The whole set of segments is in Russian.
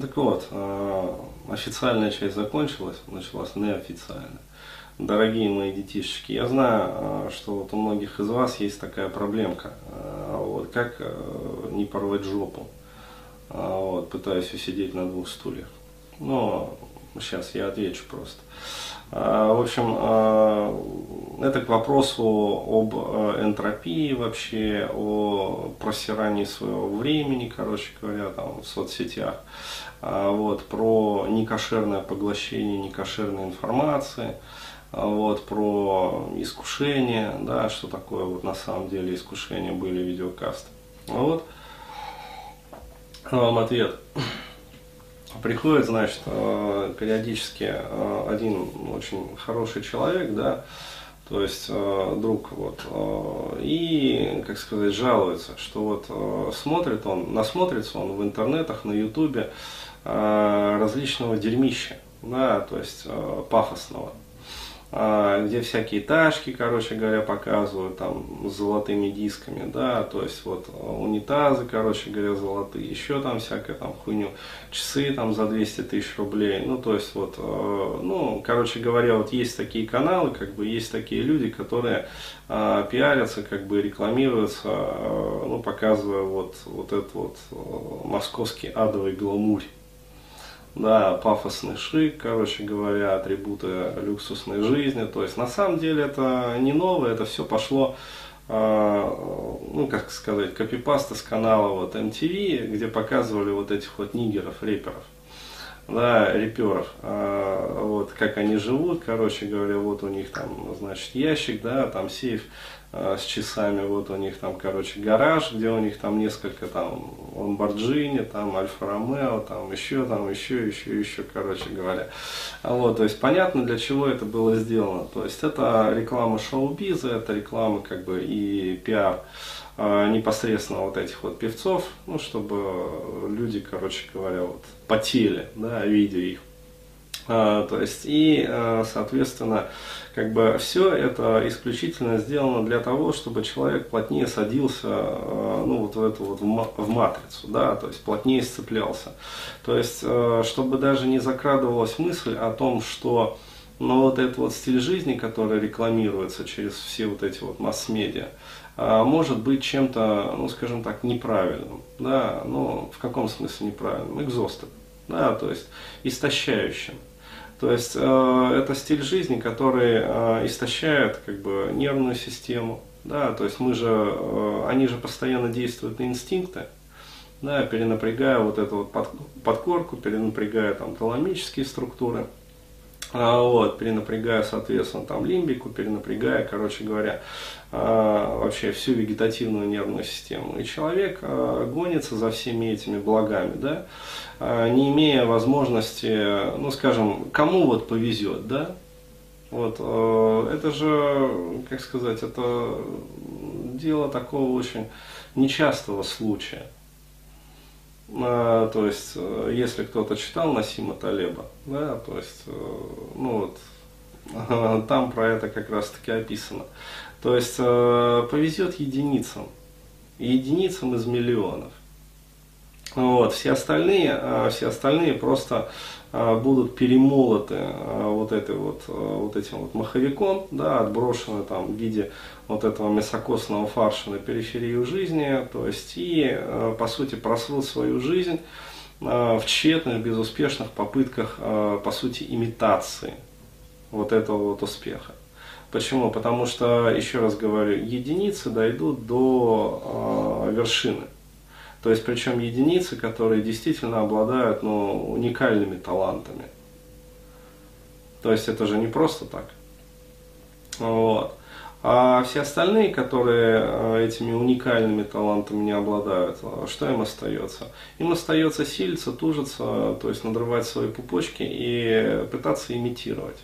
Так вот, э, официальная часть закончилась, началась неофициальная. Дорогие мои детишечки, я знаю, э, что вот у многих из вас есть такая проблемка. Э, вот, как не порвать жопу. Вот, пытаюсь усидеть на двух стульях. Но сейчас я отвечу просто. В общем, это к вопросу об энтропии вообще, о просирании своего времени, короче говоря, там в соцсетях. А, вот, про некошерное поглощение некошерной информации, а, вот, про искушение, да, что такое вот на самом деле искушение были видеокасты. Вот, вам ответ. Приходит, значит, а, периодически один очень хороший человек, да, то есть друг вот, и, как сказать, жалуется, что вот смотрит он, насмотрится он в интернетах, на ютубе, Э, различного дерьмища, да, то есть э, пафосного, э, где всякие тачки, короче говоря, показывают там с золотыми дисками, да, то есть вот унитазы, короче говоря, золотые, еще там всякая там хуйню, часы там за 200 тысяч рублей, ну, то есть вот, ну, короче говоря, вот есть такие каналы, как бы есть такие люди, которые пиарятся, как бы рекламируются, ну, показывая вот, вот этот вот московский адовый гламурь да, пафосный шик, короче говоря, атрибуты люксусной жизни. То есть на самом деле это не новое, это все пошло, э, ну как сказать, копипаста с канала вот MTV, где показывали вот этих вот нигеров, рэперов. Да, реперов, а, вот, как они живут, короче говоря, вот у них там, значит, ящик, да, там сейф с часами, вот у них там, короче, гараж, где у них там несколько там Ламборджини, там Альфа Ромео, там еще, там еще, еще, еще, короче говоря. Вот, то есть понятно, для чего это было сделано. То есть это реклама шоу-биза, это реклама как бы и пиар а, непосредственно вот этих вот певцов, ну, чтобы люди, короче говоря, вот потели, да, видя их. А, то есть, и, а, соответственно, как бы все это исключительно сделано для того, чтобы человек плотнее садился, ну, вот в эту вот в матрицу, да, то есть плотнее сцеплялся. То есть, чтобы даже не закрадывалась мысль о том, что но вот этот вот стиль жизни, который рекламируется через все вот эти вот масс-медиа, может быть чем-то, ну скажем так, неправильным. Да, ну в каком смысле неправильным? Экзостом. Да, то есть истощающим. То есть э, это стиль жизни, который э, истощает как бы нервную систему. Да, то есть мы же, э, они же постоянно действуют на инстинкты, да, перенапрягая вот эту вот под, подкорку, перенапрягая там таламические структуры. А, вот, перенапрягая, соответственно, там лимбику, перенапрягая, короче говоря, а, вообще всю вегетативную нервную систему. И человек а, гонится за всеми этими благами, да, не имея возможности, ну, скажем, кому вот повезет, да, вот, это же, как сказать, это дело такого очень нечастого случая. А, то есть, э, если кто-то читал Насима Талеба, да, то есть, э, ну вот, там про это как раз таки описано. То есть, э, повезет единицам, единицам из миллионов. Вот, все остальные, все остальные просто будут перемолоты а, вот, этой вот, а, вот этим вот маховиком, да, отброшены там в виде вот этого мясокосного фарша на периферию жизни, то есть и по сути просрут свою жизнь в тщетных, безуспешных попытках, по сути, имитации вот этого вот успеха. Почему? Потому что, еще раз говорю, единицы дойдут до вершины. То есть, причем единицы, которые действительно обладают ну, уникальными талантами. То есть, это же не просто так. Вот. А все остальные, которые э, этими уникальными талантами не обладают, э, что им остается? Им остается силиться, тужиться, то есть надрывать свои пупочки и пытаться имитировать.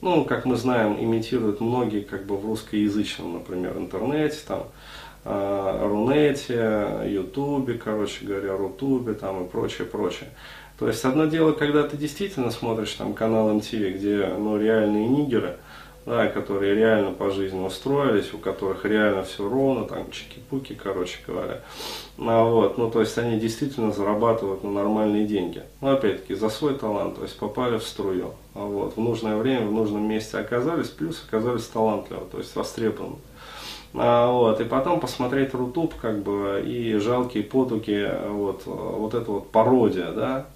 Ну, как мы знаем, имитируют многие как бы в русскоязычном, например, интернете, там, Рунете, Ютубе, короче говоря, Рутубе там и прочее, прочее. То есть одно дело, когда ты действительно смотришь там канал MTV, где ну, реальные нигеры, да, которые реально по жизни устроились, у которых реально все ровно, там чики-пуки, короче говоря. А вот, ну, то есть они действительно зарабатывают на нормальные деньги. Но опять-таки за свой талант, то есть попали в струю. А вот, в нужное время, в нужном месте оказались, плюс оказались талантливы, то есть востребованы. А, вот, и потом посмотреть Рутуб, как бы, и жалкие потуги, вот, вот это вот пародия, да,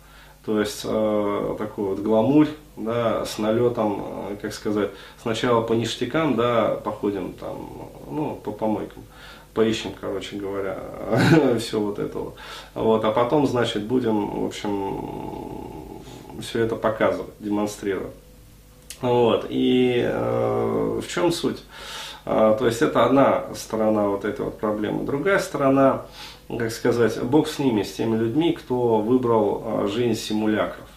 то есть э, такой вот гламурь, да, с налетом, как сказать, сначала по ништякам, да, походим там, ну, по помойкам, поищем, короче говоря, все вот это вот. вот. А потом, значит, будем, в общем, все это показывать, демонстрировать. Вот. И э, в чем суть? А, то есть это одна сторона вот этой вот проблемы. Другая сторона, как сказать, бог с ними, с теми людьми, кто выбрал а, жизнь симулякров.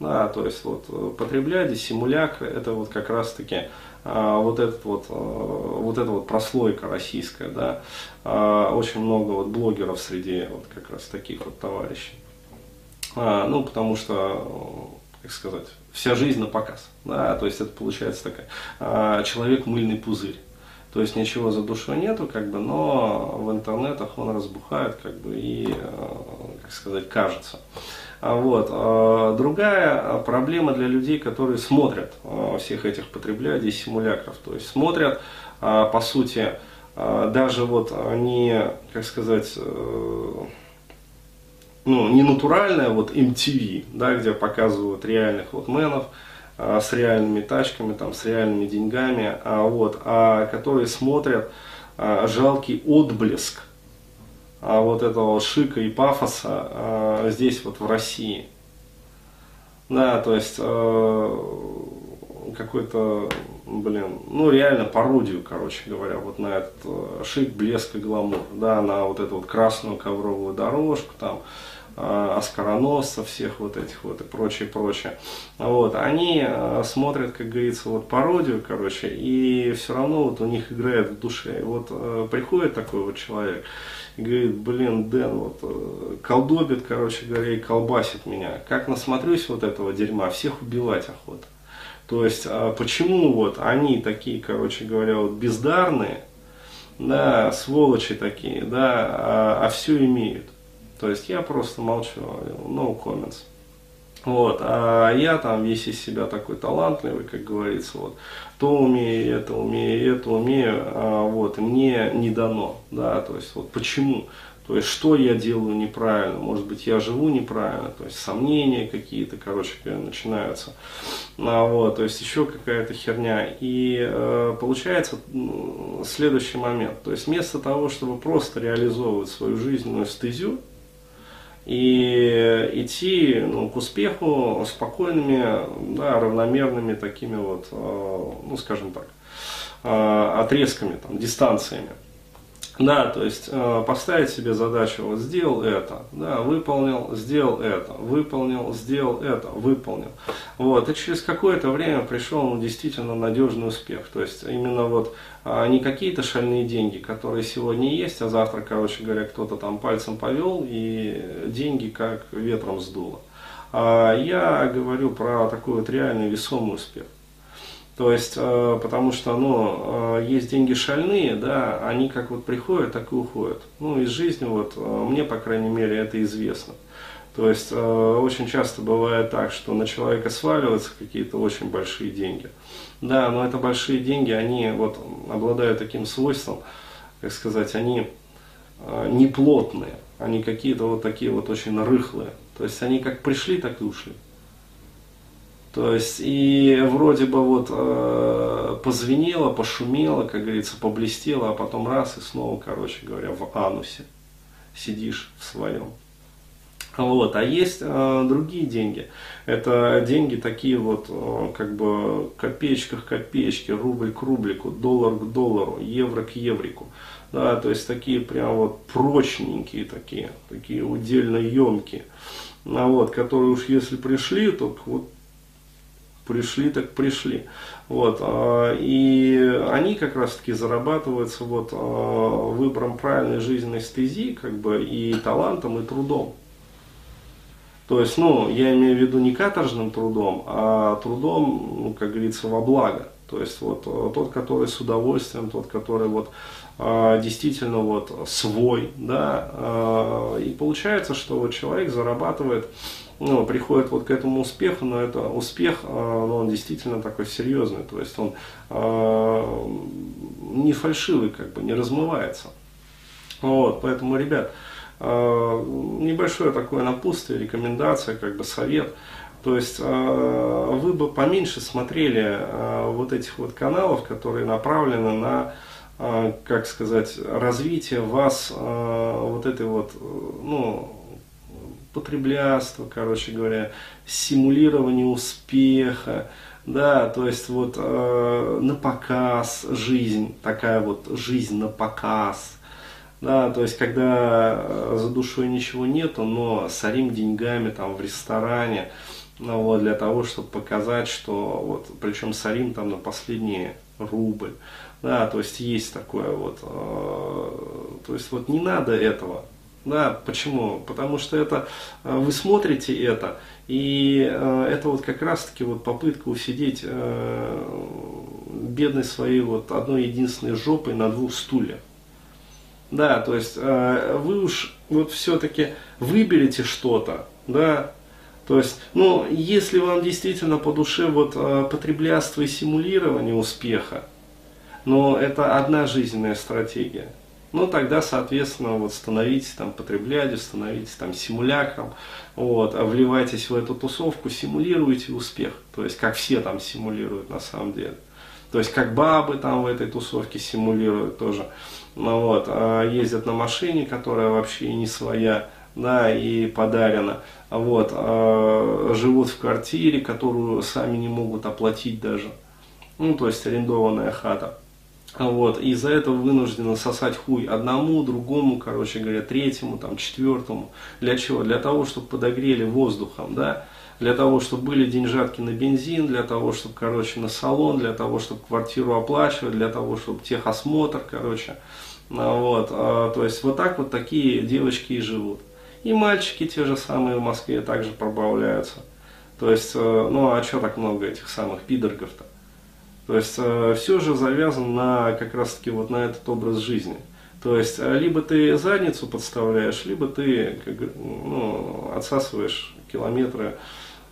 Да, то есть вот э, потребляли симулякры, это вот как раз таки а, вот этот вот, а, вот эта вот прослойка российская, да, очень много вот блогеров среди вот как раз таких вот товарищей. А, ну, потому что, как сказать, вся жизнь на показ, да, то есть это получается такая, человек мыльный пузырь. То есть ничего за душой нету, как бы, но в интернетах он разбухает, как бы, и, э, как сказать, кажется. А вот. А другая проблема для людей, которые смотрят э, всех этих потребляющих симулякров. То есть смотрят, э, по сути, даже вот не, как сказать, ну, не натуральное вот MTV, да, где показывают реальных вот менов, с реальными тачками, там, с реальными деньгами, а, вот, а которые смотрят а, жалкий отблеск а, вот этого шика и пафоса а, здесь вот в России. Да, то есть а, какой-то, блин, ну реально пародию, короче говоря, вот на этот шик, блеск и гламур, да, на вот эту вот красную ковровую дорожку там, оскароносцев, всех вот этих вот и прочее, прочее. Вот, они а, смотрят, как говорится, вот пародию, короче, и все равно вот у них играет в душе. И вот а, приходит такой вот человек и говорит, блин, Дэн, вот колдобит, короче говоря, и колбасит меня. Как насмотрюсь вот этого дерьма, всех убивать охота. То есть, почему вот они такие, короче говоря, вот бездарные, да, сволочи такие, да, а, а все имеют. То есть я просто молчу, no comments. Вот, а я там весь из себя такой талантливый, как говорится, вот, то умею, это умею, это умею, а, вот, и мне не дано, да, то есть, вот, почему, то есть, что я делаю неправильно, может быть, я живу неправильно, то есть, сомнения какие-то, короче начинаются, а, вот, то есть, еще какая-то херня, и э, получается следующий момент, то есть, вместо того, чтобы просто реализовывать свою жизненную стезю, и идти ну, к успеху спокойными, да, равномерными такими вот, э, ну скажем так, э, отрезками, там, дистанциями. Да, то есть э, поставить себе задачу, вот сделал это, да, выполнил, сделал это, выполнил, сделал это, выполнил. Вот, и через какое-то время пришел ну, действительно надежный успех. То есть именно вот а, не какие-то шальные деньги, которые сегодня есть, а завтра, короче говоря, кто-то там пальцем повел и деньги как ветром сдуло. А я говорю про такой вот реальный весомый успех. То есть, э, потому что, ну, э, есть деньги шальные, да, они как вот приходят, так и уходят. Ну, из жизни вот, э, мне, по крайней мере, это известно. То есть, очень часто бывает так, что на человека сваливаются какие-то очень большие деньги. Да, но это большие деньги, они вот обладают таким свойством, как сказать, они не плотные, они какие-то вот такие вот очень рыхлые. То есть, они как пришли, так и ушли. То есть и вроде бы вот э, позвенело, пошумело, как говорится, поблестело, а потом раз и снова, короче говоря, в анусе сидишь в своем. Вот. А есть э, другие деньги. Это деньги такие вот, э, как бы копеечка к копеечке, рубль к рублику, доллар к доллару, евро к еврику. Да, то есть такие прям вот прочненькие такие, такие удельно емкие. А вот, которые уж если пришли, то вот пришли, так пришли. Вот, а, и они как раз таки зарабатываются вот а, выбором правильной жизненной стези, как бы и талантом, и трудом. То есть, ну, я имею в виду не каторжным трудом, а трудом, ну, как говорится, во благо. То есть вот э, тот, который с удовольствием, тот, который вот действительно вот свой, да, э, и получается, что вот человек зарабатывает, ну, приходит вот к этому успеху, но это успех, ну, он действительно такой серьезный, то есть он не фальшивый, как бы, не размывается. Вот, поэтому, ребят, небольшое такое напутствие, рекомендация, как бы совет – то есть вы бы поменьше смотрели вот этих вот каналов, которые направлены на, как сказать, развитие вас вот этой вот, ну, потреблятства, короче говоря, симулирование успеха, да, то есть вот э, на показ жизнь, такая вот жизнь на показ, да, то есть когда за душой ничего нету, но сорим деньгами там в ресторане, ну, вот, для того, чтобы показать, что вот, причем Сарим там на последний рубль, да, то есть есть такое вот, э, то есть вот не надо этого, да, почему? Потому что это, э, вы смотрите это, и э, это вот как раз-таки вот попытка усидеть бедной своей вот одной единственной жопой на двух стульях. Да, то есть вы уж вот все-таки выберете что-то, да, то есть, ну, если вам действительно по душе вот потреблятство и симулирование успеха, но это одна жизненная стратегия, ну, тогда, соответственно, вот становитесь там потреблять, становитесь там симулякром, вот, а вливайтесь в эту тусовку, симулируйте успех, то есть, как все там симулируют на самом деле. То есть, как бабы там в этой тусовке симулируют тоже, ну, вот, а ездят на машине, которая вообще не своя, да, и подарено, вот, а, живут в квартире, которую сами не могут оплатить даже, ну, то есть арендованная хата. Вот, и из-за этого вынуждены сосать хуй одному, другому, короче говоря, третьему, там, четвертому. Для чего? Для того, чтобы подогрели воздухом, да, для того, чтобы были деньжатки на бензин, для того, чтобы, короче, на салон, для того, чтобы квартиру оплачивать, для того, чтобы техосмотр, короче. Вот, а, то есть вот так вот такие девочки и живут. И мальчики те же самые в Москве также пробавляются. То есть, э, ну а что так много этих самых пидоргов-то? То есть, э, все же завязано на как раз-таки вот на этот образ жизни. То есть, э, либо ты задницу подставляешь, либо ты как, ну, отсасываешь километры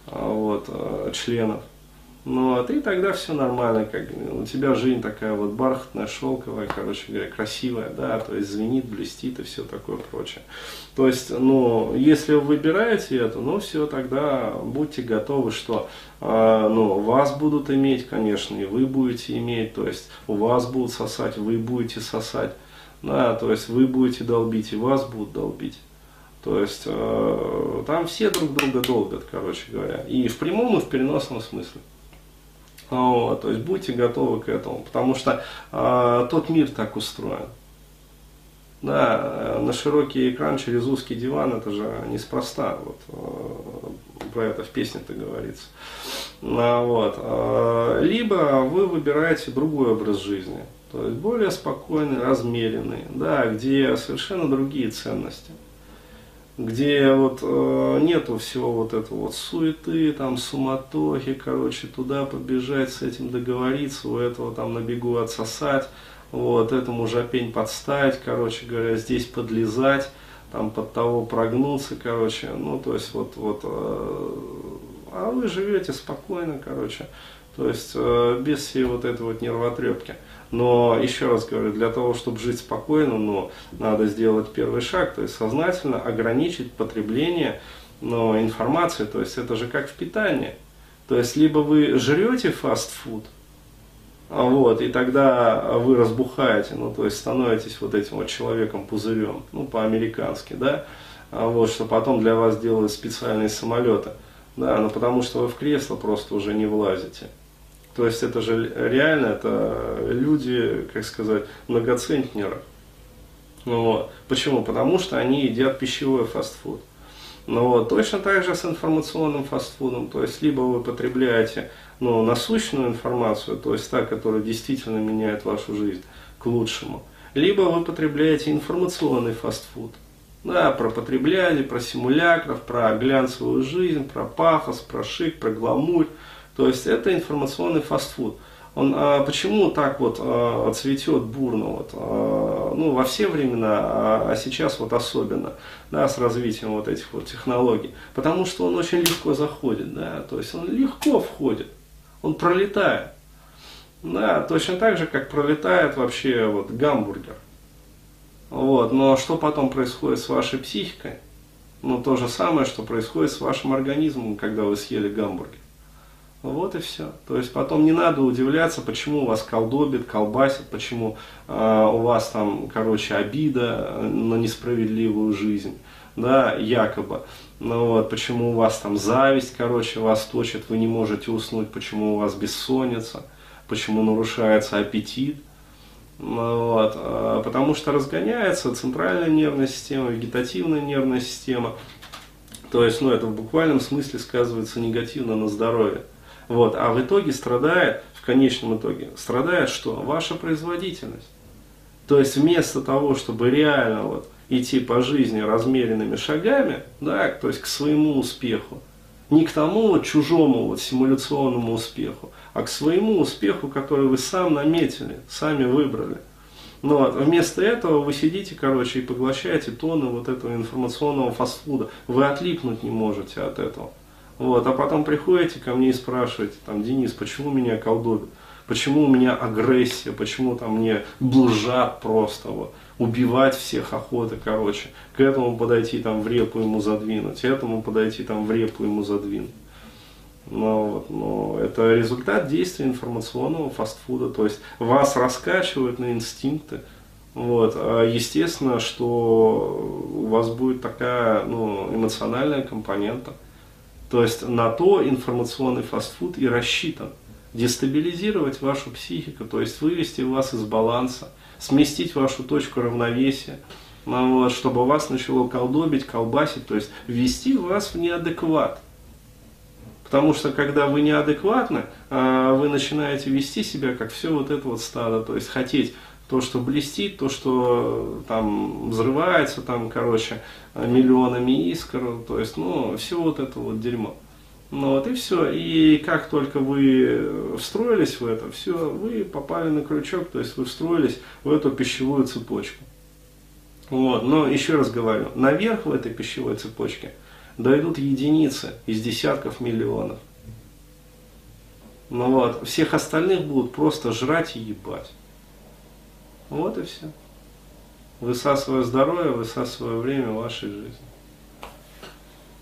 вот, членов. Ну, а ты тогда все нормально, как у тебя жизнь такая вот бархатная, шелковая, короче говоря, красивая, да, то есть звенит, блестит и все такое прочее. То есть, ну, если вы выбираете это, ну, все, тогда будьте готовы, что, э, ну, вас будут иметь, конечно, и вы будете иметь, то есть, у вас будут сосать, вы будете сосать, да, то есть, вы будете долбить, и вас будут долбить. То есть, э, там все друг друга долбят, короче говоря, и в прямом, и в переносном смысле. Вот, то есть будьте готовы к этому, потому что э, тот мир так устроен. Да, на широкий экран через узкий диван это же неспроста. Вот, э, про это в песне-то говорится. А, вот, э, либо вы выбираете другой образ жизни, то есть более спокойный, размеренный, да, где совершенно другие ценности где вот э, нету всего вот этого вот суеты, там суматохи, короче, туда побежать, с этим договориться, у этого там на бегу отсосать, вот, этому жопень подставить, короче говоря, здесь подлезать, там под того прогнуться, короче, ну, то есть вот, вот, э, а вы живете спокойно, короче, то есть э, без всей вот этой вот нервотрепки. Но еще раз говорю, для того, чтобы жить спокойно, ну, надо сделать первый шаг, то есть сознательно ограничить потребление ну, информации. То есть это же как в питании. То есть либо вы жрете фастфуд, вот, и тогда вы разбухаете, ну, то есть становитесь вот этим вот человеком-пузырем, ну, по-американски, да, вот, что потом для вас делают специальные самолеты, да, ну, потому что вы в кресло просто уже не влазите. То есть это же реально, это люди, как сказать, многоцентнеры. Ну, вот. Почему? Потому что они едят пищевой фастфуд. Ну, вот. Точно так же с информационным фастфудом. То есть либо вы потребляете ну, насущную информацию, то есть та, которая действительно меняет вашу жизнь к лучшему, либо вы потребляете информационный фастфуд. Да, про потребление, про симулякров, про глянцевую жизнь, про пафос, про шик, про гламурь. То есть это информационный фастфуд. Он а, почему так вот а, цветет бурно, вот, а, ну, во все времена, а, а сейчас вот особенно, да, с развитием вот этих вот технологий? Потому что он очень легко заходит, да, то есть он легко входит, он пролетает. Да, точно так же, как пролетает вообще вот гамбургер. Вот, но что потом происходит с вашей психикой? Ну, то же самое, что происходит с вашим организмом, когда вы съели гамбургер. Вот и все. То есть потом не надо удивляться, почему у вас колдобит, колбасит, почему э, у вас там, короче, обида на несправедливую жизнь, да, якобы. Ну вот, почему у вас там зависть, короче, вас точит, вы не можете уснуть, почему у вас бессонница, почему нарушается аппетит. Ну вот, э, потому что разгоняется центральная нервная система, вегетативная нервная система. То есть, ну, это в буквальном смысле сказывается негативно на здоровье. Вот, а в итоге страдает, в конечном итоге, страдает что? Ваша производительность. То есть вместо того, чтобы реально вот идти по жизни размеренными шагами, да, то есть к своему успеху, не к тому вот чужому вот симуляционному успеху, а к своему успеху, который вы сам наметили, сами выбрали. Но вместо этого вы сидите, короче, и поглощаете тонны вот этого информационного фастфуда. Вы отлипнуть не можете от этого. Вот, а потом приходите ко мне и спрашиваете, там, Денис, почему меня колдобят? Почему у меня агрессия, почему там мне блужат просто, вот, убивать всех охоты, короче, к этому подойти там в репу ему задвинуть, этому подойти там в репу ему задвинуть. Но, вот, но это результат действия информационного фастфуда, то есть вас раскачивают на инстинкты, вот, а естественно, что у вас будет такая ну, эмоциональная компонента. То есть на то информационный фастфуд и рассчитан. Дестабилизировать вашу психику, то есть вывести вас из баланса, сместить вашу точку равновесия, ну вот, чтобы вас начало колдобить, колбасить, то есть ввести вас в неадекват. Потому что когда вы неадекватны, а, вы начинаете вести себя как все вот это вот стадо, то есть хотеть то, что блестит, то, что там взрывается, там, короче, миллионами искр, то есть, ну, все вот это вот дерьмо. Ну вот и все. И как только вы встроились в это, все, вы попали на крючок, то есть вы встроились в эту пищевую цепочку. Вот, но еще раз говорю, наверх в этой пищевой цепочке дойдут единицы из десятков миллионов. Ну вот, всех остальных будут просто жрать и ебать. Вот и все. Высасывая здоровье, высасывая время вашей жизни.